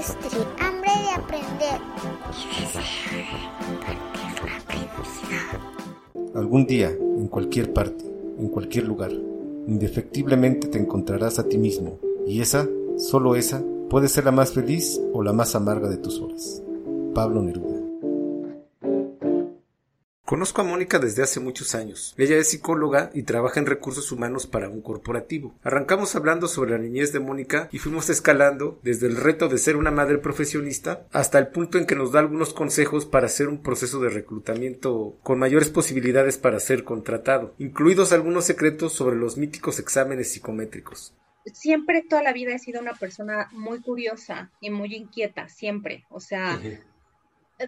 Hambre de aprender. Algún día, en cualquier parte, en cualquier lugar, indefectiblemente te encontrarás a ti mismo, y esa, solo esa, puede ser la más feliz o la más amarga de tus horas. Pablo Neruda. Conozco a Mónica desde hace muchos años. Ella es psicóloga y trabaja en recursos humanos para un corporativo. Arrancamos hablando sobre la niñez de Mónica y fuimos escalando desde el reto de ser una madre profesionista hasta el punto en que nos da algunos consejos para hacer un proceso de reclutamiento con mayores posibilidades para ser contratado, incluidos algunos secretos sobre los míticos exámenes psicométricos siempre toda la vida he sido una persona muy curiosa y muy inquieta, siempre. O sea,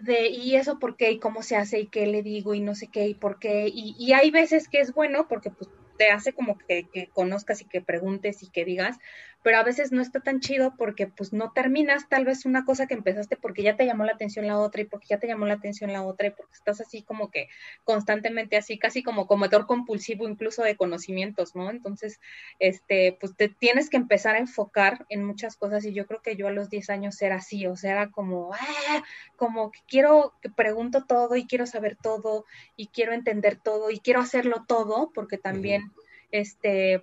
de y eso por qué y cómo se hace y qué le digo y no sé qué y por qué. Y, y hay veces que es bueno porque pues te hace como que, que, conozcas y que preguntes y que digas, pero a veces no está tan chido porque pues no terminas tal vez una cosa que empezaste porque ya te llamó la atención la otra y porque ya te llamó la atención la otra y porque estás así como que constantemente así, casi como comedor compulsivo incluso de conocimientos, ¿no? Entonces, este, pues te tienes que empezar a enfocar en muchas cosas y yo creo que yo a los 10 años era así, o sea, era como, ah, como que quiero, que pregunto todo y quiero saber todo y quiero entender todo y quiero hacerlo todo porque también, este,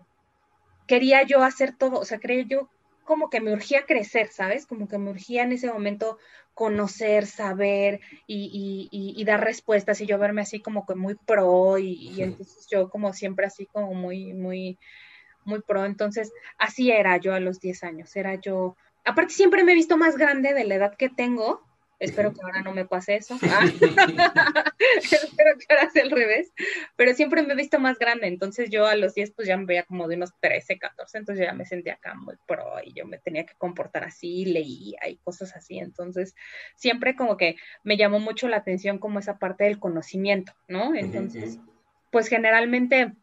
quería yo hacer todo, o sea, creo yo como que me urgía crecer, ¿sabes? Como que me urgía en ese momento conocer, saber y, y, dar respuestas y yo verme así como que muy pro y, entonces yo como siempre así como muy, muy, muy pro. Entonces, así era yo a los 10 años, era yo, aparte siempre me he visto más grande de la edad que tengo, Espero que ahora no me pase eso. Ah. Espero que ahora sea al revés. Pero siempre me he visto más grande. Entonces yo a los 10 pues ya me veía como de unos 13, 14. Entonces ya me sentía acá muy pro y yo me tenía que comportar así, leía y cosas así. Entonces siempre como que me llamó mucho la atención como esa parte del conocimiento, ¿no? Entonces, pues generalmente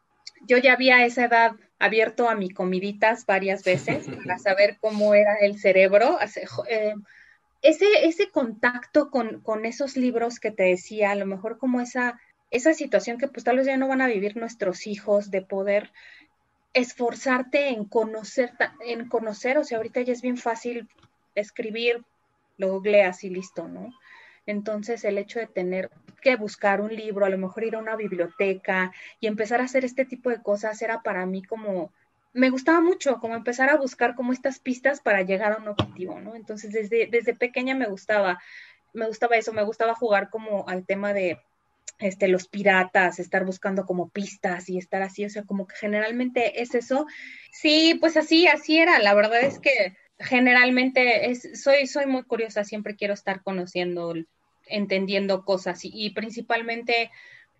yo ya había a esa edad abierto a mi comiditas varias veces para saber cómo era el cerebro. Eh, ese, ese contacto con, con, esos libros que te decía, a lo mejor como esa, esa situación que pues tal vez ya no van a vivir nuestros hijos, de poder esforzarte en conocer, en conocer, o sea, ahorita ya es bien fácil escribir, lo googleas y listo, ¿no? Entonces el hecho de tener que buscar un libro, a lo mejor ir a una biblioteca y empezar a hacer este tipo de cosas era para mí como me gustaba mucho como empezar a buscar como estas pistas para llegar a un objetivo, ¿no? Entonces desde, desde pequeña me gustaba, me gustaba eso, me gustaba jugar como al tema de este, los piratas, estar buscando como pistas y estar así, o sea, como que generalmente es eso. Sí, pues así, así era, la verdad es que generalmente soy, soy muy curiosa, siempre quiero estar conociendo, entendiendo cosas y principalmente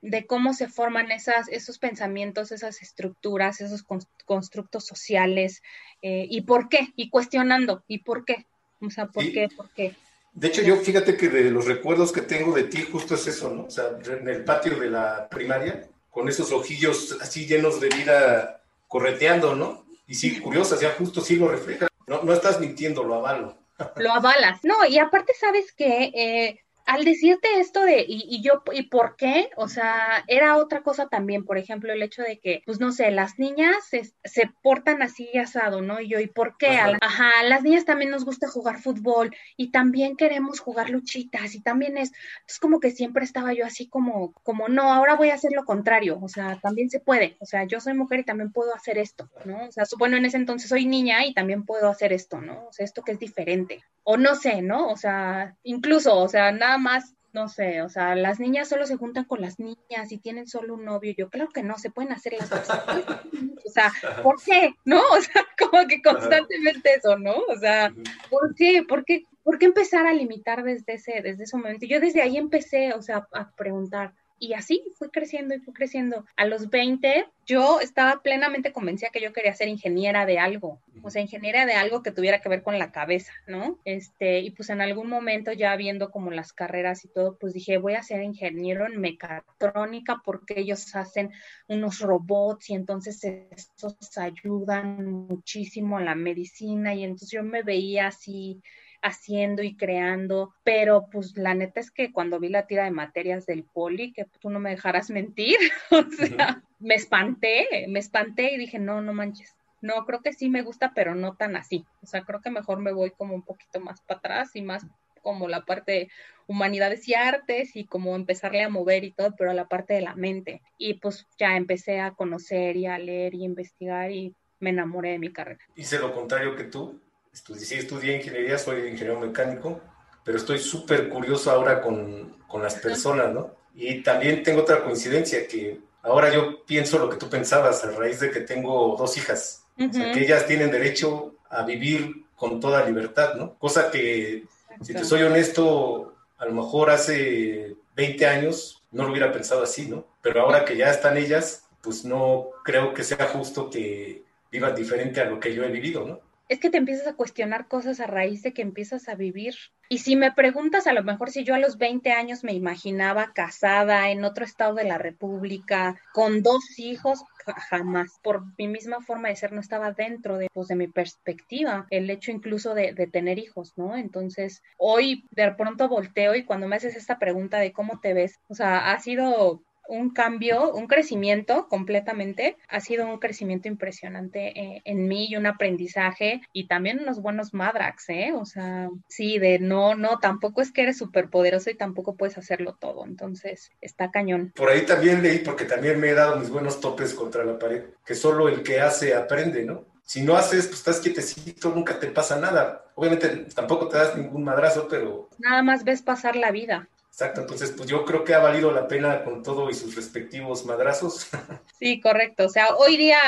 de cómo se forman esas, esos pensamientos, esas estructuras, esos constructos sociales, eh, y por qué, y cuestionando, y por qué, o sea, por qué, por qué. De hecho, yo fíjate que de los recuerdos que tengo de ti justo es eso, ¿no? O sea, en el patio de la primaria, con esos ojillos así llenos de vida correteando, ¿no? Y sí, curiosa, ya justo sí lo refleja. No, no estás mintiendo, lo avalo. Lo avalas. No, y aparte sabes que eh, al decirte esto de, y, yo, ¿y por qué? O sea, era otra cosa también, por ejemplo, el hecho de que, pues no sé, las niñas se, portan así asado, ¿no? Y yo, ¿y por qué? Ajá. Ajá, las niñas también nos gusta jugar fútbol y también queremos jugar luchitas y también es, es como que siempre estaba yo así como, como, no, ahora voy a hacer lo contrario, o sea, también se puede, o sea, yo soy mujer y también puedo hacer esto, ¿no? O sea, bueno, en ese entonces soy niña y también puedo hacer esto, ¿no? O sea, esto que es diferente. O no sé, ¿no? O sea, incluso, o sea, nada más, no sé, o sea, las niñas solo se juntan con las niñas y tienen solo un novio. Yo creo que no, se pueden hacer las cosas. o sea, ¿por qué? ¿No? O sea, como que constantemente eso, ¿no? O sea, ¿por qué? ¿Por qué? ¿Por qué empezar a limitar desde ese, desde ese momento? Yo desde ahí empecé, o sea, a preguntar, y así fui creciendo y fui creciendo. A los 20 yo estaba plenamente convencida que yo quería ser ingeniera de algo, o sea, ingeniera de algo que tuviera que ver con la cabeza, ¿no? Este, y pues en algún momento ya viendo como las carreras y todo, pues dije, voy a ser ingeniero en mecatrónica porque ellos hacen unos robots y entonces esos ayudan muchísimo a la medicina y entonces yo me veía así haciendo y creando, pero pues la neta es que cuando vi la tira de materias del poli, que tú no me dejarás mentir, o sea, me espanté, me espanté y dije, no, no manches, no, creo que sí me gusta, pero no tan así. O sea, creo que mejor me voy como un poquito más para atrás y más como la parte de humanidades y artes y como empezarle a mover y todo, pero a la parte de la mente. Y pues ya empecé a conocer y a leer y investigar y me enamoré de mi carrera. Hice lo contrario que tú. Estudié, sí, estudié ingeniería, soy ingeniero mecánico, pero estoy súper curioso ahora con, con las personas, ¿no? Y también tengo otra coincidencia que ahora yo pienso lo que tú pensabas a raíz de que tengo dos hijas, o sea, que ellas tienen derecho a vivir con toda libertad, ¿no? Cosa que si te soy honesto, a lo mejor hace 20 años no lo hubiera pensado así, ¿no? Pero ahora que ya están ellas, pues no creo que sea justo que vivan diferente a lo que yo he vivido, ¿no? Es que te empiezas a cuestionar cosas a raíz de que empiezas a vivir. Y si me preguntas, a lo mejor si yo a los 20 años me imaginaba casada en otro estado de la República, con dos hijos, jamás. Por mi misma forma de ser, no estaba dentro de, pues, de mi perspectiva, el hecho incluso de, de tener hijos, ¿no? Entonces, hoy de pronto volteo y cuando me haces esta pregunta de cómo te ves, o sea, ha sido un cambio, un crecimiento completamente. Ha sido un crecimiento impresionante eh, en mí y un aprendizaje y también unos buenos madrax, ¿eh? O sea, sí, de no, no, tampoco es que eres súper poderoso y tampoco puedes hacerlo todo. Entonces, está cañón. Por ahí también leí, porque también me he dado mis buenos topes contra la pared, que solo el que hace aprende, ¿no? Si no haces, pues estás quietecito, nunca te pasa nada. Obviamente tampoco te das ningún madrazo, pero... Nada más ves pasar la vida. Exacto, entonces pues yo creo que ha valido la pena con todo y sus respectivos madrazos. Sí, correcto. O sea, hoy día,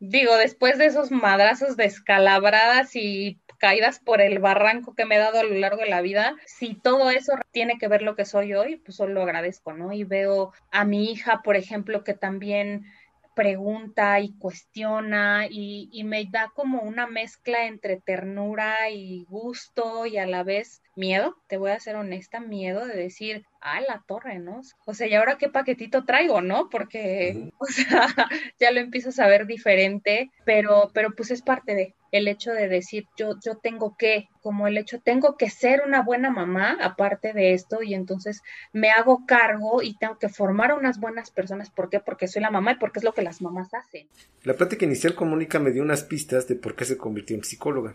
digo, después de esos madrazos descalabradas y caídas por el barranco que me he dado a lo largo de la vida, si todo eso tiene que ver lo que soy hoy, pues solo lo agradezco, ¿no? Y veo a mi hija, por ejemplo, que también pregunta y cuestiona y, y, me da como una mezcla entre ternura y gusto y a la vez miedo, te voy a ser honesta, miedo de decir, ah, la torre, ¿no? O sea, ¿y ahora qué paquetito traigo, no? Porque, o sea, ya lo empiezo a saber diferente, pero, pero pues es parte de el hecho de decir, yo, yo tengo que, como el hecho, tengo que ser una buena mamá, aparte de esto, y entonces me hago cargo y tengo que formar a unas buenas personas. ¿Por qué? Porque soy la mamá y porque es lo que las mamás hacen. La plática inicial con Mónica me dio unas pistas de por qué se convirtió en psicóloga,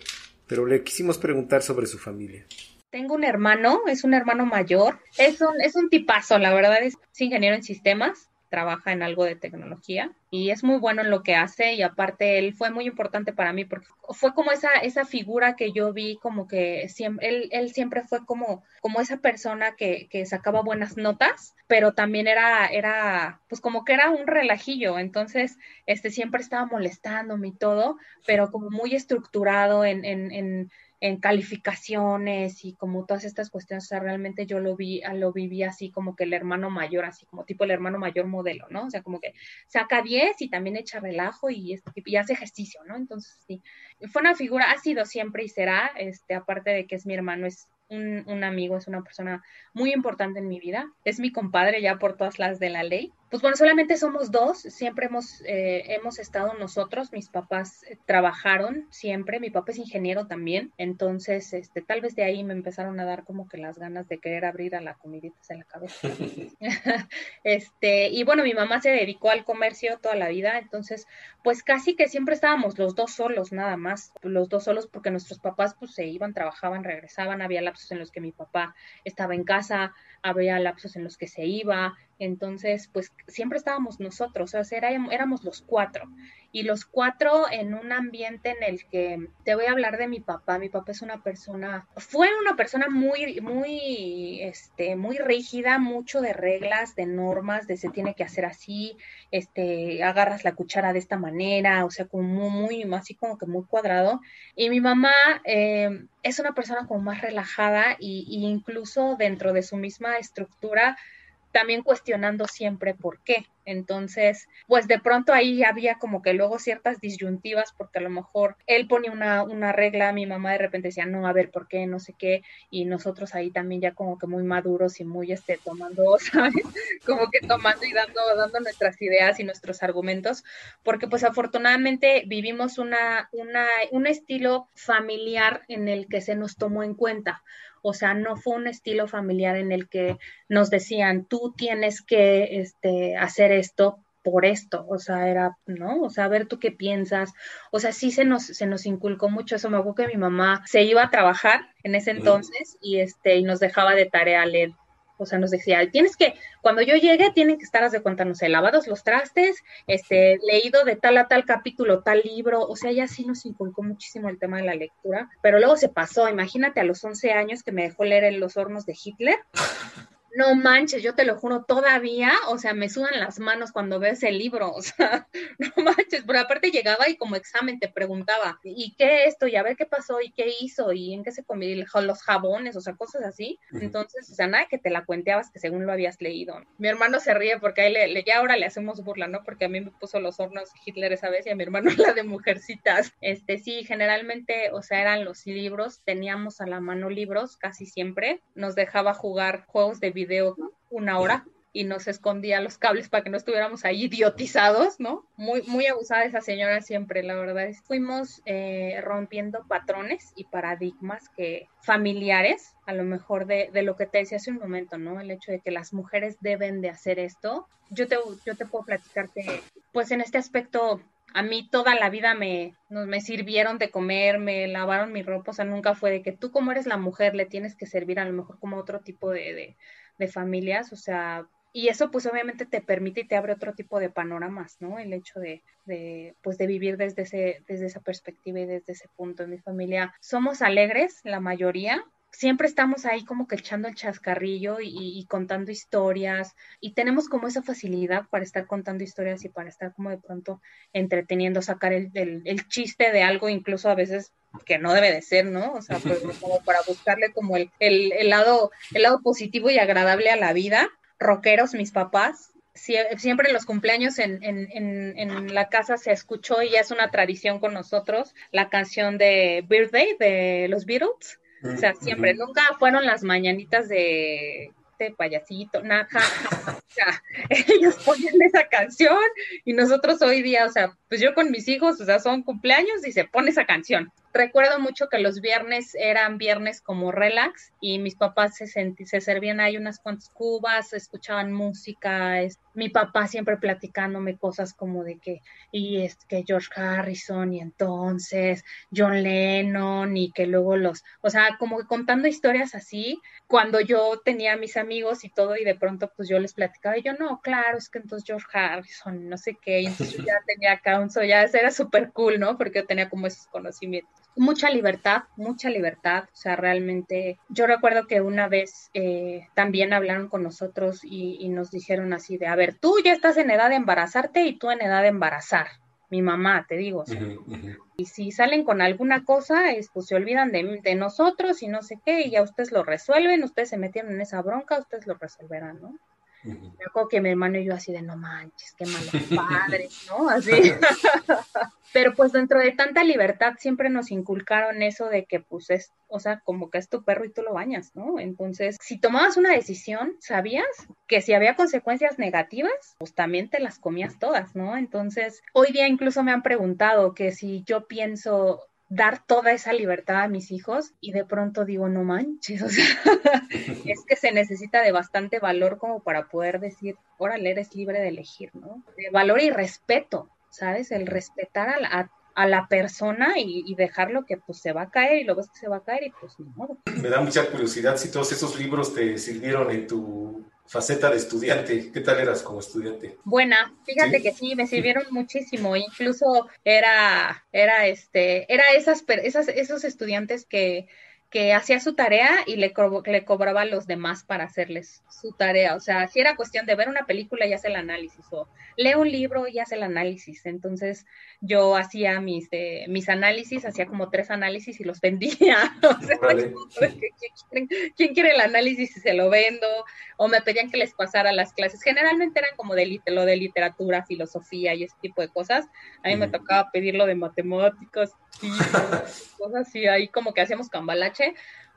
pero le quisimos preguntar sobre su familia. Tengo un hermano, es un hermano mayor, es un, es un tipazo, la verdad es, ingeniero en sistemas, trabaja en algo de tecnología y es muy bueno en lo que hace y aparte él fue muy importante para mí porque fue como esa, esa figura que yo vi como que siempre, él, él siempre fue como, como esa persona que, que, sacaba buenas notas, pero también era, era, pues como que era un relajillo, entonces este siempre estaba molestándome y todo, pero como muy estructurado en, en, en en calificaciones y como todas estas cuestiones, o sea, realmente yo lo vi, lo viví así como que el hermano mayor, así como tipo el hermano mayor modelo, ¿no? O sea, como que saca 10 y también echa relajo y, y hace ejercicio, ¿no? Entonces, sí, fue una figura, ha sido siempre y será, este, aparte de que es mi hermano, es un, un, amigo, es una persona muy importante en mi vida. Es mi compadre ya por todas las de la ley. Pues bueno, solamente somos dos, siempre hemos, eh, hemos estado nosotros, mis papás eh, trabajaron siempre, mi papá es ingeniero también, entonces este, tal vez de ahí me empezaron a dar como que las ganas de querer abrir a la comidita en la cabeza. este, y bueno, mi mamá se dedicó al comercio toda la vida, entonces pues casi que siempre estábamos los dos solos nada más, los dos solos porque nuestros papás pues se iban, trabajaban, regresaban, había lapsos en los que mi papá estaba en casa, había lapsos en los que se iba, entonces, pues siempre estábamos nosotros, o sea, éramos los cuatro. Y los cuatro en un ambiente en el que te voy a hablar de mi papá. Mi papá es una persona, fue una persona muy, muy, este, muy rígida, mucho de reglas, de normas, de se tiene que hacer así, este, agarras la cuchara de esta manera, o sea, como muy, muy así como que muy cuadrado. Y mi mamá eh, es una persona como más relajada y, y incluso dentro de su misma estructura también cuestionando siempre por qué. Entonces, pues de pronto ahí había como que luego ciertas disyuntivas porque a lo mejor él ponía una, una regla, mi mamá de repente decía, no, a ver, ¿por qué? No sé qué. Y nosotros ahí también ya como que muy maduros y muy este, tomando, ¿sabes? Como que tomando y dando, dando nuestras ideas y nuestros argumentos, porque pues afortunadamente vivimos una, una, un estilo familiar en el que se nos tomó en cuenta. O sea, no fue un estilo familiar en el que nos decían, tú tienes que este, hacer esto por esto, o sea, era, ¿no? O sea, a ver tú qué piensas, o sea, sí se nos, se nos inculcó mucho eso, me acuerdo que mi mamá se iba a trabajar en ese entonces y este, y nos dejaba de tarea leer o sea, nos decía, tienes que, cuando yo llegue, tienen que estar, de cuenta, no sé, lavados los trastes, este, leído de tal a tal capítulo, tal libro, o sea, ya sí nos inculcó muchísimo el tema de la lectura, pero luego se pasó, imagínate a los 11 años que me dejó leer en los hornos de Hitler, no manches, yo te lo juro, todavía, o sea, me sudan las manos cuando ves el libro, o sea, no manches, pero aparte llegaba y como examen te preguntaba, ¿y qué esto? Y a ver qué pasó, y qué hizo, y en qué se comió los jabones, o sea, cosas así. Entonces, o sea, nada que te la cuenteabas que según lo habías leído. Mi hermano se ríe porque ahí le, ya ahora le hacemos burla, ¿no? Porque a mí me puso los hornos Hitler esa vez y a mi hermano la de mujercitas. Este, sí, generalmente, o sea, eran los libros, teníamos a la mano libros casi siempre, nos dejaba jugar juegos de video video una hora y nos escondía los cables para que no estuviéramos ahí idiotizados, ¿no? Muy, muy abusada esa señora siempre, la verdad. Es, fuimos eh, rompiendo patrones y paradigmas que familiares, a lo mejor de, de, lo que te decía hace un momento, ¿no? El hecho de que las mujeres deben de hacer esto. Yo te, yo te puedo platicar que, pues en este aspecto, a mí toda la vida me, me sirvieron de comer, me lavaron mi ropa, o sea, nunca fue de que tú como eres la mujer le tienes que servir a lo mejor como otro tipo de de familias, o sea, y eso pues obviamente te permite y te abre otro tipo de panoramas, ¿no? El hecho de, de, pues de vivir desde, ese, desde esa perspectiva y desde ese punto. En mi familia somos alegres, la mayoría, siempre estamos ahí como que echando el chascarrillo y, contando historias y tenemos como esa facilidad para estar contando historias y para estar como de pronto entreteniendo, sacar el, el, chiste de algo incluso a veces que no debe de ser, ¿no? O sea, pues, como para buscarle como el, el, lado, el lado positivo y agradable a la vida. Rockeros, mis papás, siempre los cumpleaños en, en, en, en, la casa se escuchó y ya es una tradición con nosotros la canción de Birthday de los Beatles. O sea, siempre, nunca fueron las mañanitas de, de payasito, nada, o sea, ellos ponen esa canción y nosotros hoy día, o sea, pues yo con mis hijos, o sea, son cumpleaños y se pone esa canción recuerdo mucho que los viernes eran viernes como relax y mis papás se, se servían ahí unas cuantas cubas, escuchaban música, mi papá siempre platicándome cosas como de que, y es que George Harrison y entonces John Lennon y que luego los, o sea, como que contando historias así, cuando yo tenía mis amigos y todo y de pronto pues yo les platicaba y yo no, claro, es que entonces George Harrison, no sé qué, y entonces yo ya tenía acá un, ya era súper cool, ¿no? Porque yo tenía como esos conocimientos mucha libertad, mucha libertad. O sea, realmente yo recuerdo que una vez eh, también hablaron con nosotros y, nos dijeron así de, a ver, tú ya estás en edad de embarazarte y tú en edad de embarazar. Mi mamá, te digo. Y si salen con alguna cosa, es, pues se olvidan de, de, nosotros y no sé qué, y ya ustedes lo resuelven, ustedes se metieron en esa bronca, ustedes lo resolverán, ¿no? Me acuerdo que mi hermano y yo así de no manches, qué malos padres, ¿no? Así. Pero pues dentro de tanta libertad siempre nos inculcaron eso de que pues es, o sea, como que es tu perro y tú lo bañas, ¿no? Entonces, si tomabas una decisión, sabías que si había consecuencias negativas, pues también te las comías todas, ¿no? Entonces, hoy día incluso me han preguntado que si yo pienso dar toda esa libertad a mis hijos y de pronto digo, no manches, o sea, es que se necesita de bastante valor como para poder decir, órale, eres libre de elegir, ¿no? De valor y respeto, ¿sabes? El respetar a la, a, la persona y, dejarlo que pues se va a caer y lo ves que se va a caer y pues modo. Me da mucha curiosidad si todos esos libros te sirvieron en tu faceta de estudiante. ¿Qué tal eras como estudiante? Buena, fíjate que sí, me sirvieron muchísimo. Incluso era, era este, era esas, esas, esos estudiantes que que hacía su tarea y le, le cobraba a los demás para hacerles su tarea. O sea, si era cuestión de ver una película y hace el análisis, o lee un libro y hace el análisis. Entonces yo hacía mis, eh, mis análisis, hacía como tres análisis y los vendía. O sea, ¿quién, quiere el análisis y se lo vendo? O me pedían que les pasara las clases. Generalmente eran como de lo de literatura, filosofía y ese tipo de cosas. A mí me tocaba pedirlo de matemáticas y cosas así, ahí como que hacíamos cambalache,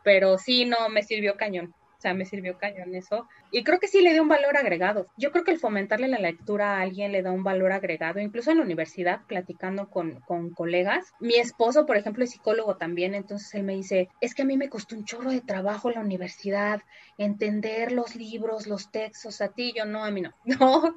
pero sí, no, me sirvió cañón. o sea, me sirvió cañón eso. Y creo que sí le dio un valor agregado. Yo creo que el fomentarle la lectura a alguien le da un valor agregado, incluso en la universidad, platicando con, con colegas. Mi esposo, por ejemplo, es psicólogo también, entonces él me dice, es que a mí me costó un chorro de trabajo la universidad, entender los libros, los textos, a ti, yo no, a mí no, no,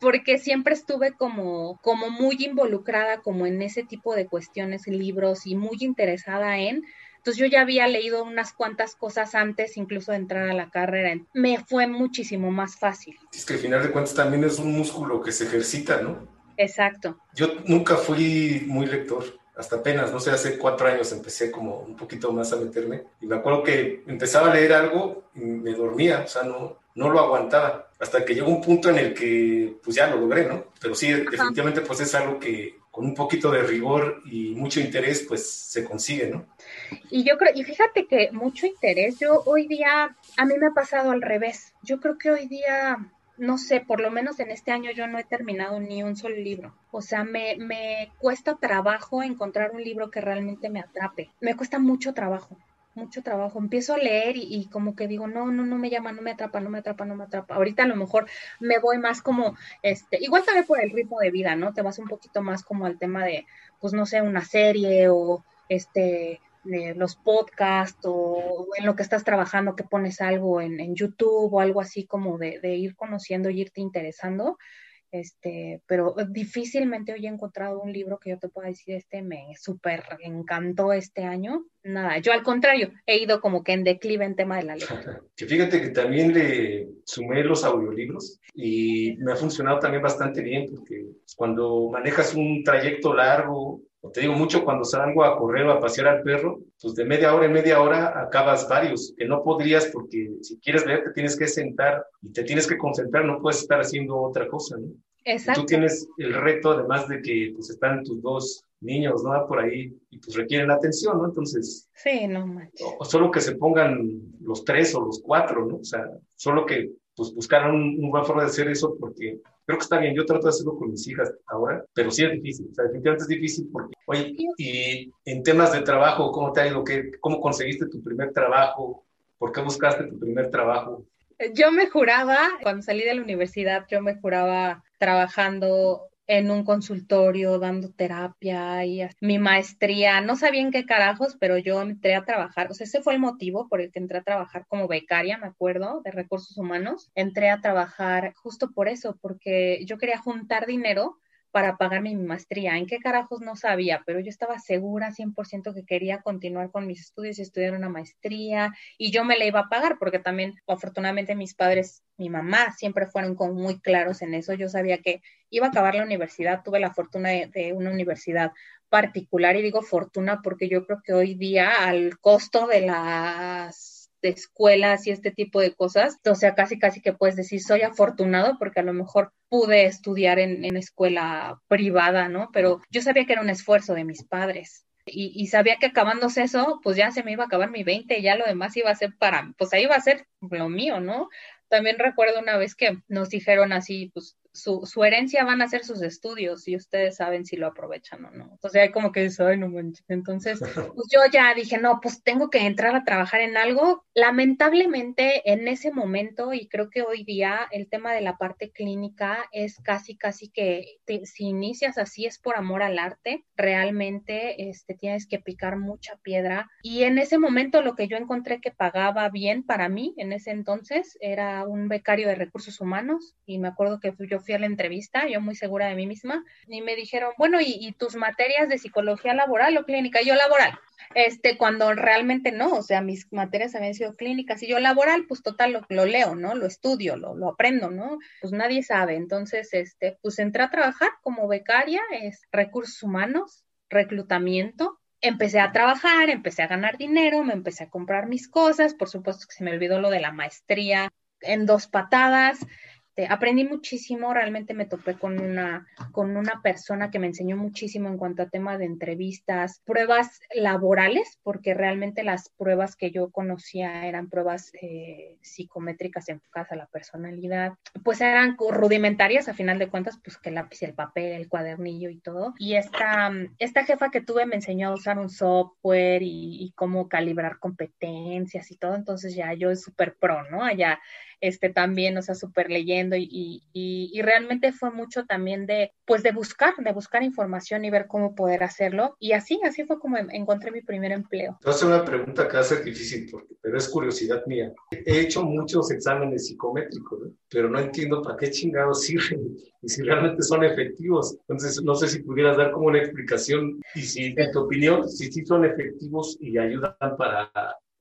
porque siempre estuve como, como muy involucrada como en ese tipo de cuestiones, libros y muy interesada en entonces yo ya había leído unas cuantas cosas antes, incluso de entrar a la carrera. Me fue muchísimo más fácil. Es que al final de cuentas también es un músculo que se ejercita, ¿no? Exacto. Yo nunca fui muy lector. Hasta apenas, no sé, hace cuatro años empecé como un poquito más a meterme. Y me acuerdo que empezaba a leer algo y me dormía, o sea, no, no lo aguantaba. Hasta que llegó un punto en el que, pues ya lo logré, ¿no? Pero sí, definitivamente, pues es algo que con un poquito de rigor y mucho interés, pues se consigue, ¿no? Y yo creo, y fíjate que mucho interés, yo hoy día, a mí me ha pasado al revés. Yo creo que hoy día, no sé, por lo menos en este año yo no he terminado ni un solo libro. O sea, me, me cuesta trabajo encontrar un libro que realmente me atrape. Me cuesta mucho trabajo mucho trabajo. Empiezo a leer y, como que digo, no, no, no me llama, no me atrapa, no me atrapa, no me atrapa. Ahorita a lo mejor me voy más como, este, igual también por el ritmo de vida, ¿no? Te vas un poquito más como al tema de, pues no sé, una serie o este, de los podcasts o en lo que estás trabajando, que pones algo en, en YouTube o algo así como de, de, ir conociendo y irte interesando. Este, pero difícilmente hoy he encontrado un libro que yo te pueda decir, este me súper encantó este año. Nada, yo al contrario, he ido como que en declive en tema de la lectura. Que fíjate que también le sumé los audiolibros y me ha funcionado también bastante bien porque cuando manejas un trayecto largo te digo mucho cuando salgo a correr o a pasear al perro, pues de media hora en media hora acabas varios, que no podrías porque si quieres leer te tienes que sentar y te tienes que concentrar, no puedes estar haciendo otra cosa, ¿no? Exacto. tú tienes el reto, además de que pues están tus dos niños, ¿no? Por ahí y pues requieren atención, ¿no? Entonces... Sí, no manches. O, solo que se pongan los tres o los cuatro, ¿no? O sea, solo que pues buscaran una buena forma de hacer eso porque creo que está bien, yo trato de hacerlo con mis hijas ahora, pero sí es difícil, o sea, definitivamente es difícil porque, oye, y en temas de trabajo, ¿cómo te ha ido? ¿Qué, ¿Cómo conseguiste tu primer trabajo? ¿Por qué buscaste tu primer trabajo? Yo me juraba, cuando salí de la universidad, yo me juraba trabajando en un consultorio dando terapia y mi maestría, no sabía en qué carajos, pero yo entré a trabajar, o sea, ese fue el motivo por el que entré a trabajar como becaria, me acuerdo, de recursos humanos. Entré a trabajar justo por eso, porque yo quería juntar dinero para pagarme mi maestría. ¿En qué carajos no sabía? Pero yo estaba segura 100% que quería continuar con mis estudios y estudiar una maestría y yo me la iba a pagar porque también afortunadamente mis padres, mi mamá siempre fueron como muy claros en eso. Yo sabía que iba a acabar la universidad, tuve la fortuna de, de una universidad particular y digo fortuna porque yo creo que hoy día al costo de las de escuelas y este tipo de cosas. O sea, casi, casi que puedes decir, soy afortunado porque a lo mejor pude estudiar en, en escuela privada, ¿no? Pero yo sabía que era un esfuerzo de mis padres. Y, sabía que acabándose eso, pues ya se me iba a acabar mi 20 y ya lo demás iba a ser para, pues ahí iba a ser lo mío, ¿no? También recuerdo una vez que nos dijeron así, pues su, su, herencia van a ser sus estudios y ustedes saben si lo aprovechan o no. Entonces, hay como que eso, ay, no manches. Entonces, pues yo ya dije, no, pues tengo que entrar a trabajar en algo. Lamentablemente, en ese momento, y creo que hoy día, el tema de la parte clínica es casi, casi que te, si inicias así es por amor al arte. Realmente este, tienes que picar mucha piedra. Y en ese momento, lo que yo encontré que pagaba bien para mí en ese entonces era un becario de recursos humanos. Y me acuerdo que yo fui a la entrevista, yo muy segura de mí misma, y me dijeron, bueno, ¿y, tus materias de psicología laboral o clínica? Y yo laboral. Este, cuando realmente no, o sea, mis materias habían sido clínicas y yo laboral, pues total lo, lo leo, ¿no? Lo estudio, lo, lo, aprendo, ¿no? Pues nadie sabe. Entonces, este, pues entré a trabajar como becaria, es recursos humanos, reclutamiento, empecé a trabajar, empecé a ganar dinero, me empecé a comprar mis cosas, por supuesto que se me olvidó lo de la maestría en dos patadas, este, aprendí muchísimo, realmente me topé con una, con una persona que me enseñó muchísimo en cuanto a tema de entrevistas, pruebas laborales, porque realmente las pruebas que yo conocía eran pruebas eh, psicométricas enfocadas a la personalidad, pues eran rudimentarias a final de cuentas, pues que el lápiz, el papel, el cuadernillo y todo. Y esta, esta jefa que tuve me enseñó a usar un software y, y cómo calibrar competencias y todo, entonces ya yo es súper pro, ¿no? Allá este, también, o sea, súper leyendo y, y, realmente fue mucho también de, pues de buscar, de buscar información y ver cómo poder hacerlo. Y así, así fue como encontré mi primer empleo. Entonces, una pregunta que va a ser difícil, porque, pero es curiosidad mía. He hecho muchos exámenes psicométricos, pero no entiendo para qué chingados sirven y si realmente son efectivos. Entonces, no sé si pudieras dar como una explicación y si, en tu opinión, si sí son efectivos y ayudan para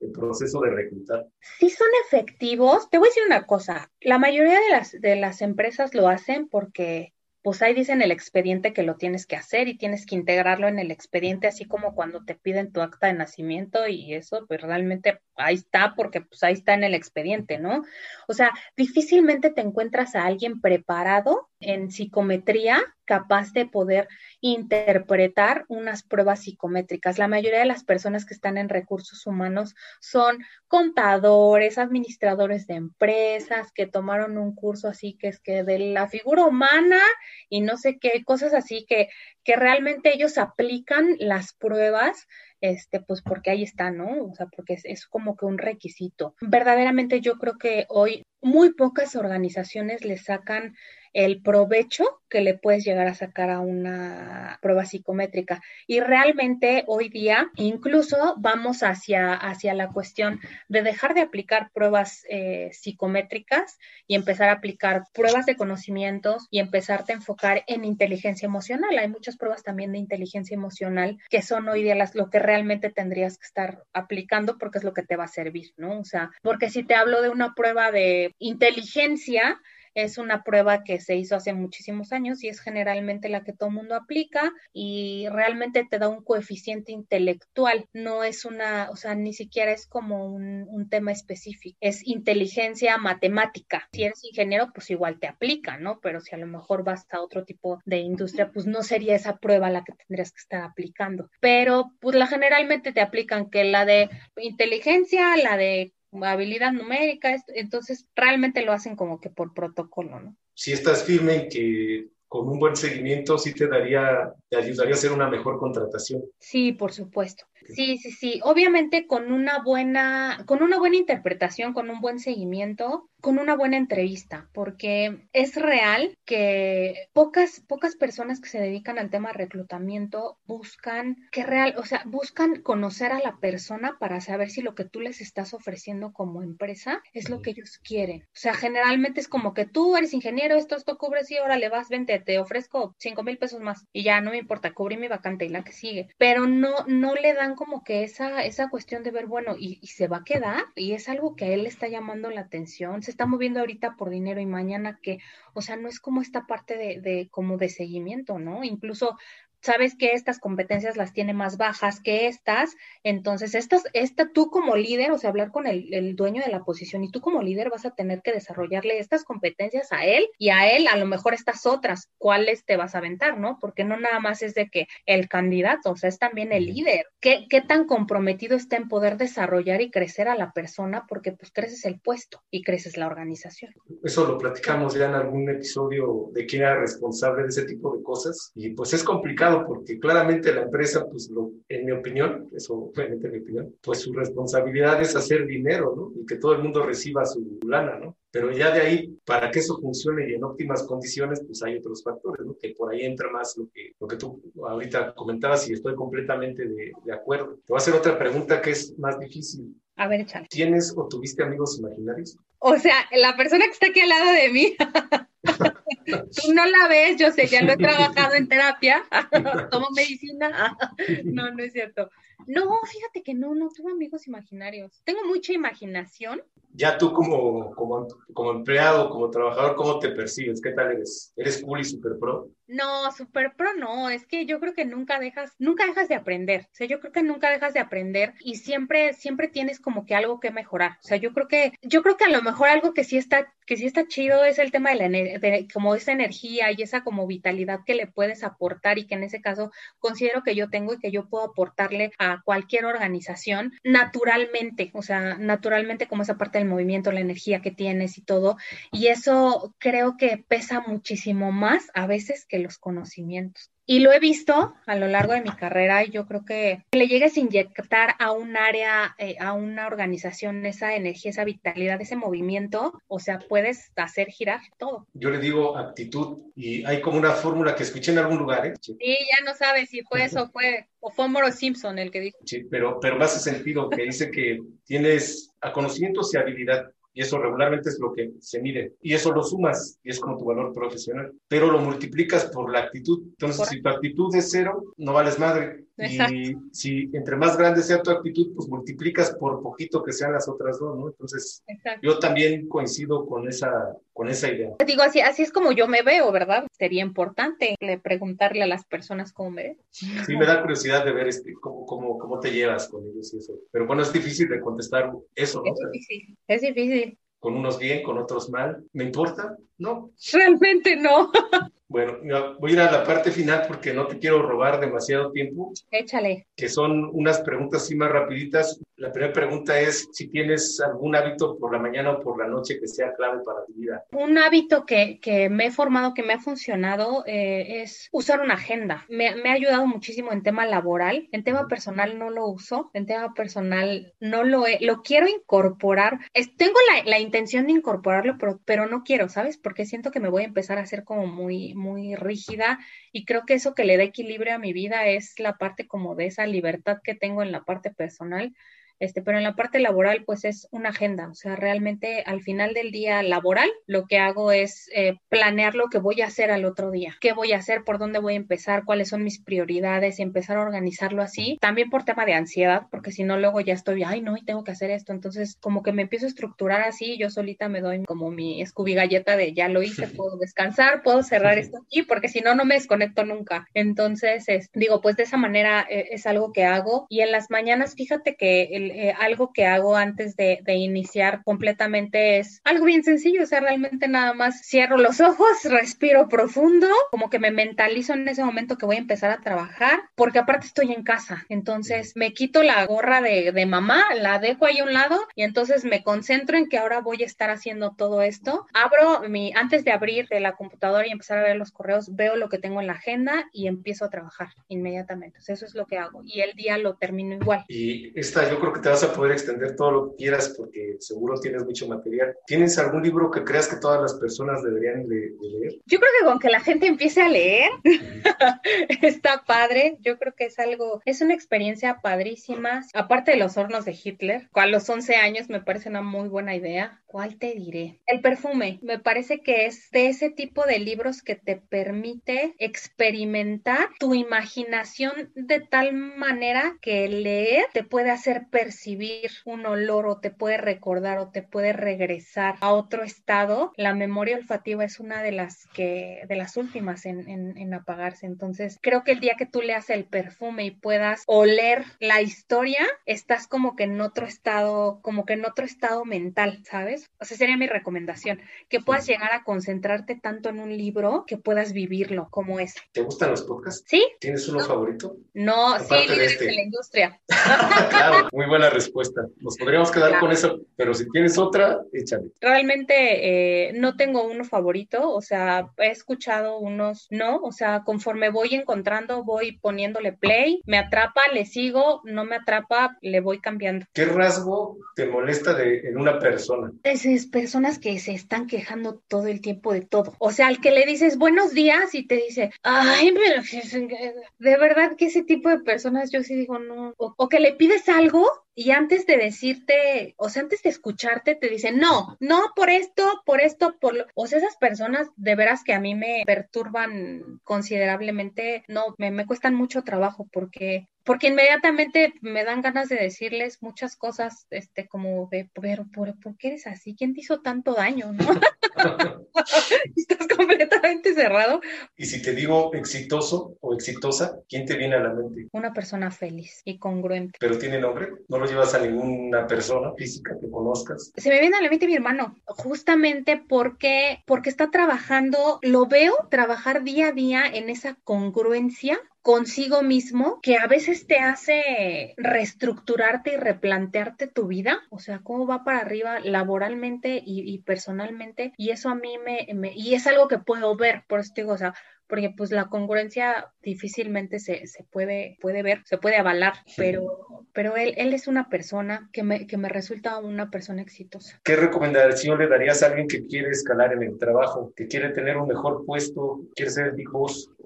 el proceso de reclutar. Sí son efectivos. Te voy a decir una cosa, la mayoría de las, de las empresas lo hacen porque pues ahí dicen el expediente que lo tienes que hacer y tienes que integrarlo en el expediente, así como cuando te piden tu acta de nacimiento y eso, pues realmente ahí está porque pues ahí está en el expediente, ¿no? O sea, difícilmente te encuentras a alguien preparado en psicometría capaz de poder interpretar unas pruebas psicométricas. La mayoría de las personas que están en recursos humanos son contadores, administradores de empresas, que tomaron un curso así que es que de la figura humana y no sé qué, cosas así que, que realmente ellos aplican las pruebas este, pues porque ahí está, ¿no? O sea, porque es, es, como que un requisito. Verdaderamente yo creo que hoy muy pocas organizaciones le sacan el provecho que le puedes llegar a sacar a una prueba psicométrica. Y realmente hoy día incluso vamos hacia, hacia la cuestión de dejar de aplicar pruebas eh, psicométricas y empezar a aplicar pruebas de conocimientos y empezarte a enfocar en inteligencia emocional. Hay muchas pruebas también de inteligencia emocional que son hoy día lo que realmente tendrías que estar aplicando porque es lo que te va a servir, ¿no? O sea, porque si te hablo de una prueba de inteligencia, es una prueba que se hizo hace muchísimos años y es generalmente la que todo el mundo aplica y realmente te da un coeficiente intelectual, no es una, o sea, ni siquiera es como un, un tema específico, es inteligencia matemática. Si eres ingeniero, pues igual te aplica, ¿no? Pero si a lo mejor vas a otro tipo de industria, pues no sería esa prueba la que tendrías que estar aplicando. Pero pues la generalmente te aplican que la de inteligencia, la de habilidad numérica, entonces realmente lo hacen como que por protocolo, ¿no? Si estás firme en que con un buen seguimiento sí te daría, te ayudaría a hacer una mejor contratación. Sí, por supuesto. Sí, sí, sí. Obviamente con una buena, con una buena interpretación, con un buen seguimiento, con una buena entrevista, porque es real que pocas, pocas personas que se dedican al tema de reclutamiento buscan que real, o sea, buscan conocer a la persona para saber si lo que tú les estás ofreciendo como empresa es lo que ellos quieren. O sea, generalmente es como que tú eres ingeniero, esto, esto cubres y ahora le vas, vente, te ofrezco cinco mil pesos más y ya no me importa, cubrí mi vacante y la que sigue. Pero no, no le dan como que esa, esa cuestión de ver, bueno, y, se va a quedar y es algo que a él le está llamando la atención, se está moviendo ahorita por dinero y mañana que, o sea, no es como esta parte de, de como de seguimiento, ¿no? Incluso sabes que estas competencias las tiene más bajas que estas, entonces estas, esta tú como líder, o sea, hablar con el, el, dueño de la posición y tú como líder vas a tener que desarrollarle estas competencias a él y a él a lo mejor estas otras, cuáles te vas a aventar, ¿no? Porque no nada más es de que el candidato, o sea, es también el líder. ¿Qué, qué tan comprometido está en poder desarrollar y crecer a la persona? Porque pues creces el puesto y creces la organización. Eso lo platicamos ya en algún episodio de quién era responsable de ese tipo de cosas y pues es complicado porque claramente la empresa, pues lo, en mi opinión, eso obviamente en mi opinión, pues su responsabilidad es hacer dinero, ¿no? Y que todo el mundo reciba su lana, ¿no? Pero ya de ahí, para que eso funcione y en óptimas condiciones, pues hay otros factores, ¿no? Que por ahí entra más lo que, lo que tú ahorita comentabas y estoy completamente de, de acuerdo. Te voy a hacer otra pregunta que es más difícil. A ver, échale. ¿Tienes o tuviste amigos imaginarios? O sea, la persona que está aquí al lado de mí. Tú no la ves, yo sé, ya lo he trabajado en terapia, tomo medicina. No, no es cierto. No, fíjate que no, no tuve amigos imaginarios. Tengo mucha imaginación, ya tú como, como, como empleado, como trabajador, ¿cómo te percibes? ¿Qué tal eres? ¿Eres cool y super pro? No, super pro no, es que yo creo que nunca dejas, nunca dejas de aprender. O sea, yo creo que nunca dejas de aprender y siempre, siempre tienes como que algo que mejorar. O sea, yo creo que, yo creo que a lo mejor algo que sí está, que sí está chido es el tema de la de, como esa energía y esa como vitalidad que le puedes aportar y que en ese caso considero que yo tengo y que yo puedo aportarle a cualquier organización naturalmente, o sea, naturalmente como esa parte del movimiento, la energía que tienes y todo. Y eso creo que pesa muchísimo más a veces que los conocimientos. Y lo he visto a lo largo de mi carrera y yo creo que le llegues a inyectar a un área, eh, a una organización esa energía, esa vitalidad, ese movimiento, o sea, puedes hacer girar todo. Yo le digo actitud y hay como una fórmula que escuché en algún lugar. ¿eh? Sí, ya no sabes si fue eso fue, o fue Moro Simpson el que dijo. Sí, pero, pero me hace sentido que dice que tienes a conocimientos y habilidad y eso regularmente es lo que se mide. Y eso lo sumas y es como tu valor profesional, pero lo multiplicas por la actitud. Entonces, si tu actitud es cero, no vales madre. Y si entre más grande sea tu actitud, pues multiplicas por poquito que sean las otras dos, ¿no? Entonces, yo también coincido con esa, con esa idea. Digo, así, así es como yo me veo, ¿verdad? Sería importante preguntarle a las personas cómo me ven. Sí, me da curiosidad de ver este, cómo, cómo, cómo te llevas con ellos y eso. Pero bueno, es difícil de contestar eso, ¿no? Es difícil, es difícil. Con unos bien, con otros mal. ¿Me importa? No. Realmente no. Bueno, voy a ir a la parte final porque no te quiero robar demasiado tiempo. Échale. Que son unas preguntas así más rapiditas. La primera pregunta es si tienes algún hábito por la mañana o por la noche que sea clave para tu vida. Un hábito que, que me he formado, que me ha funcionado, eh, es usar una agenda. Me, me, ha ayudado muchísimo en tema laboral. En tema personal no lo uso. En tema personal no lo he, lo quiero incorporar. Es, tengo la, la, intención de incorporarlo, pero, pero no quiero, ¿sabes? Porque siento que me voy a empezar a hacer como muy muy rígida y creo que eso que le da equilibrio a mi vida es la parte como de esa libertad que tengo en la parte personal este, pero en la parte laboral, pues es una agenda, o sea, realmente al final del día laboral, lo que hago es eh, planear lo que voy a hacer al otro día, qué voy a hacer, por dónde voy a empezar, cuáles son mis prioridades empezar a organizarlo así, también por tema de ansiedad, porque si no, luego ya estoy, ay, no, y tengo que hacer esto, entonces como que me empiezo a estructurar así, yo solita me doy como mi Scooby galleta de ya lo hice, puedo descansar, puedo cerrar esto aquí, porque si no, no me desconecto nunca. Entonces, es, digo, pues de esa manera eh, es algo que hago. Y en las mañanas, fíjate que el, eh, algo que hago antes de, iniciar completamente es algo bien sencillo, o sea, realmente nada más cierro los ojos, respiro profundo, como que me mentalizo en ese momento que voy a empezar a trabajar, porque aparte estoy en casa, entonces me quito la gorra de, mamá, la dejo ahí a un lado y entonces me concentro en que ahora voy a estar haciendo todo esto. Abro mi, antes de abrir de la computadora y empezar a ver los correos, veo lo que tengo en la agenda y empiezo a trabajar inmediatamente. eso es lo que hago y el día lo termino igual. Y esta, yo creo que te vas a poder extender todo lo que quieras porque seguro tienes mucho material. ¿Tienes algún libro que creas que todas las personas deberían de, leer? Yo creo que con que la gente empiece a leer está padre. Yo creo que es algo, es una experiencia padrísima. Aparte de los hornos de Hitler, a los 11 años me parece una muy buena idea. ¿Cuál te diré? El perfume. Me parece que es de ese tipo de libros que te permite experimentar tu imaginación de tal manera que leer te puede hacer percibir un olor o te puede recordar o te puede regresar a otro estado, la memoria olfativa es una de las que, de las últimas en, en, apagarse. Entonces, creo que el día que tú leas el perfume y puedas oler la historia, estás como que en otro estado, como que en otro estado mental, ¿sabes? O sea, sería mi recomendación, que puedas llegar a concentrarte tanto en un libro que puedas vivirlo como es. ¿Te gustan los podcasts? Sí. ¿Tienes uno favorito? No, sí, líderes este. de la industria. claro, muy buena respuesta. Nos podríamos quedar con eso, pero si tienes otra, échale. Realmente eh, no tengo uno favorito, o sea, he escuchado unos, no, o sea, conforme voy encontrando, voy poniéndole play, me atrapa, le sigo, no me atrapa, le voy cambiando. ¿Qué rasgo te molesta de, en una persona? Es, es personas que se están quejando todo el tiempo de todo. O sea, al que le dices buenos días y te dice, ay, pero de verdad que ese tipo de personas yo sí digo no. o que le pides algo y antes de decirte, o sea, antes de escucharte, te dicen, no, no, por esto, por esto, por lo... O sea, esas personas de veras que a mí me perturban considerablemente, no, me, me cuestan mucho trabajo porque porque inmediatamente me dan ganas de decirles muchas cosas, este, como de, pero, ¿por, ¿por qué eres así? ¿Quién te hizo tanto daño, no? Estás completamente cerrado. Y si te digo exitoso o exitosa, ¿quién te viene a la mente? Una persona feliz y congruente. ¿Pero tiene nombre? ¿No lo llevas a ninguna persona física que conozcas? Se me viene a la mente mi hermano, justamente porque, porque está trabajando, lo veo trabajar día a día en esa congruencia consigo mismo que a veces te hace reestructurarte y replantearte tu vida, o sea, cómo va para arriba laboralmente y, personalmente, y eso a mí me, me, y es algo que puedo ver, por eso digo, o sea, porque pues la congruencia difícilmente se, se, puede, puede ver, se puede avalar, pero, pero él, él es una persona que me, que me resulta una persona exitosa. ¿Qué recomendación le darías a alguien que quiere escalar en el trabajo, que quiere tener un mejor puesto, quiere ser Big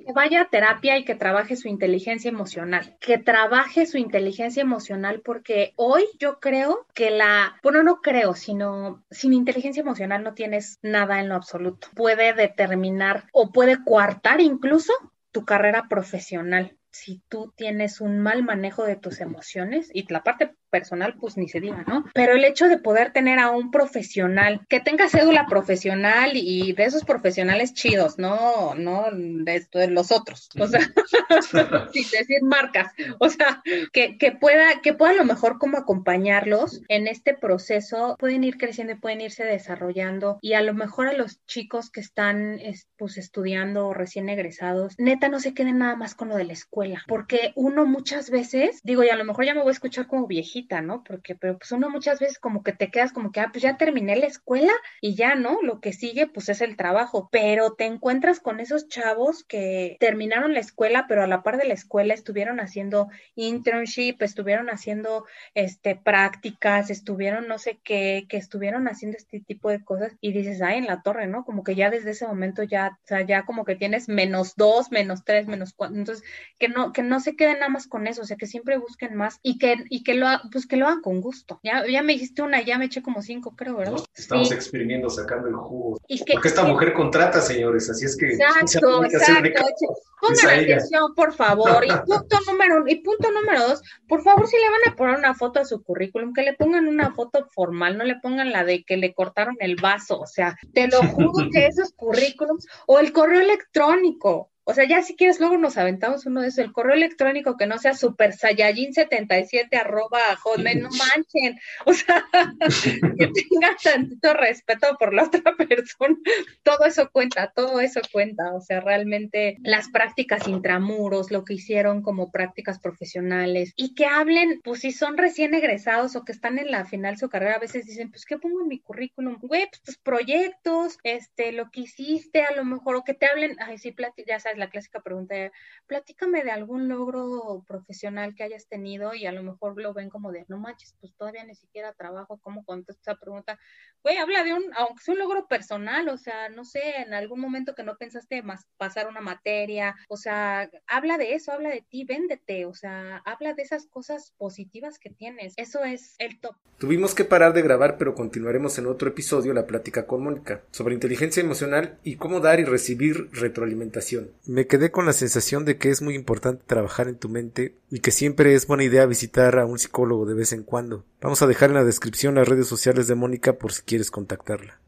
Que vaya a terapia y que trabaje su inteligencia emocional, que trabaje su inteligencia emocional porque hoy yo creo que la, bueno, no creo, sino sin inteligencia emocional no tienes nada en lo absoluto. Puede determinar o puede coartar incluso tu carrera profesional. Si tú tienes un mal manejo de tus emociones y la parte personal, pues ni se diga, ¿no? Pero el hecho de poder tener a un profesional que tenga cédula profesional y de esos profesionales chidos, no, no de, de los otros, o sea, sin decir marcas, o sea, que, que, pueda, que pueda a lo mejor como acompañarlos en este proceso, pueden ir creciendo y pueden irse desarrollando y a lo mejor a los chicos que están pues estudiando o recién egresados, neta no se queden nada más con lo de la escuela, porque uno muchas veces, digo, y a lo mejor ya me voy a escuchar como viejito, ¿no? Porque, pero pues uno muchas veces como que te quedas como que, ah, pues ya terminé la escuela y ya, ¿no? Lo que sigue pues es el trabajo, pero te encuentras con esos chavos que terminaron la escuela, pero a la par de la escuela estuvieron haciendo internship, estuvieron haciendo, este, prácticas, estuvieron no sé qué, que estuvieron haciendo este tipo de cosas y dices, ay, en la torre, ¿no? Como que ya desde ese momento ya, o sea, ya como que tienes menos dos, menos tres, menos cuatro, entonces que no, que no se queden nada más con eso, o sea, que siempre busquen más y que, y que lo, pues que lo hagan con gusto. Ya, ya me dijiste una, ya me eché como cinco, creo, ¿verdad? Estamos exprimiendo, sacando el jugo. Porque esta mujer contrata, señores, así es que... Exacto, exacto. Pongan atención, por favor. Y punto número, y punto número dos, por favor, si le van a poner una foto a su currículum, que le pongan una foto formal, no le pongan la de que le cortaron el vaso. O sea, te lo juro que esos currículums, o el correo electrónico, o sea, ya si quieres, luego nos aventamos uno de eso. El correo electrónico que no sea super saiyajin 77 arroba hotmail, no manchen. O sea, que tenga tantito respeto por la otra persona. Todo eso cuenta, todo eso cuenta. O sea, realmente las prácticas intramuros, lo que hicieron como prácticas profesionales y que hablen, pues si son recién egresados o que están en la final de su carrera, a veces dicen, pues, ¿qué pongo en mi currículum? Güey, pues tus proyectos, este, lo que hiciste, a lo mejor, o que te hablen, ay, sí, ya sabes la clásica pregunta, platícame de algún logro profesional que hayas tenido y a lo mejor lo ven como de, no manches, pues todavía ni siquiera trabajo, ¿cómo contesto esa pregunta? Güey, habla de un, aunque sea un logro personal, o sea, no sé, en algún momento que no pensaste más pasar una materia, o sea, habla de eso, habla de ti, véndete, o sea, habla de esas cosas positivas que tienes. Eso es el top. Tuvimos que parar de grabar, pero continuaremos en otro episodio la plática con Mónica sobre inteligencia emocional y cómo dar y recibir retroalimentación. Me quedé con la sensación de que es muy importante trabajar en tu mente y que siempre es buena idea visitar a un psicólogo de vez en cuando. Vamos a dejar en la descripción las redes sociales de Mónica por si quieres contactarla.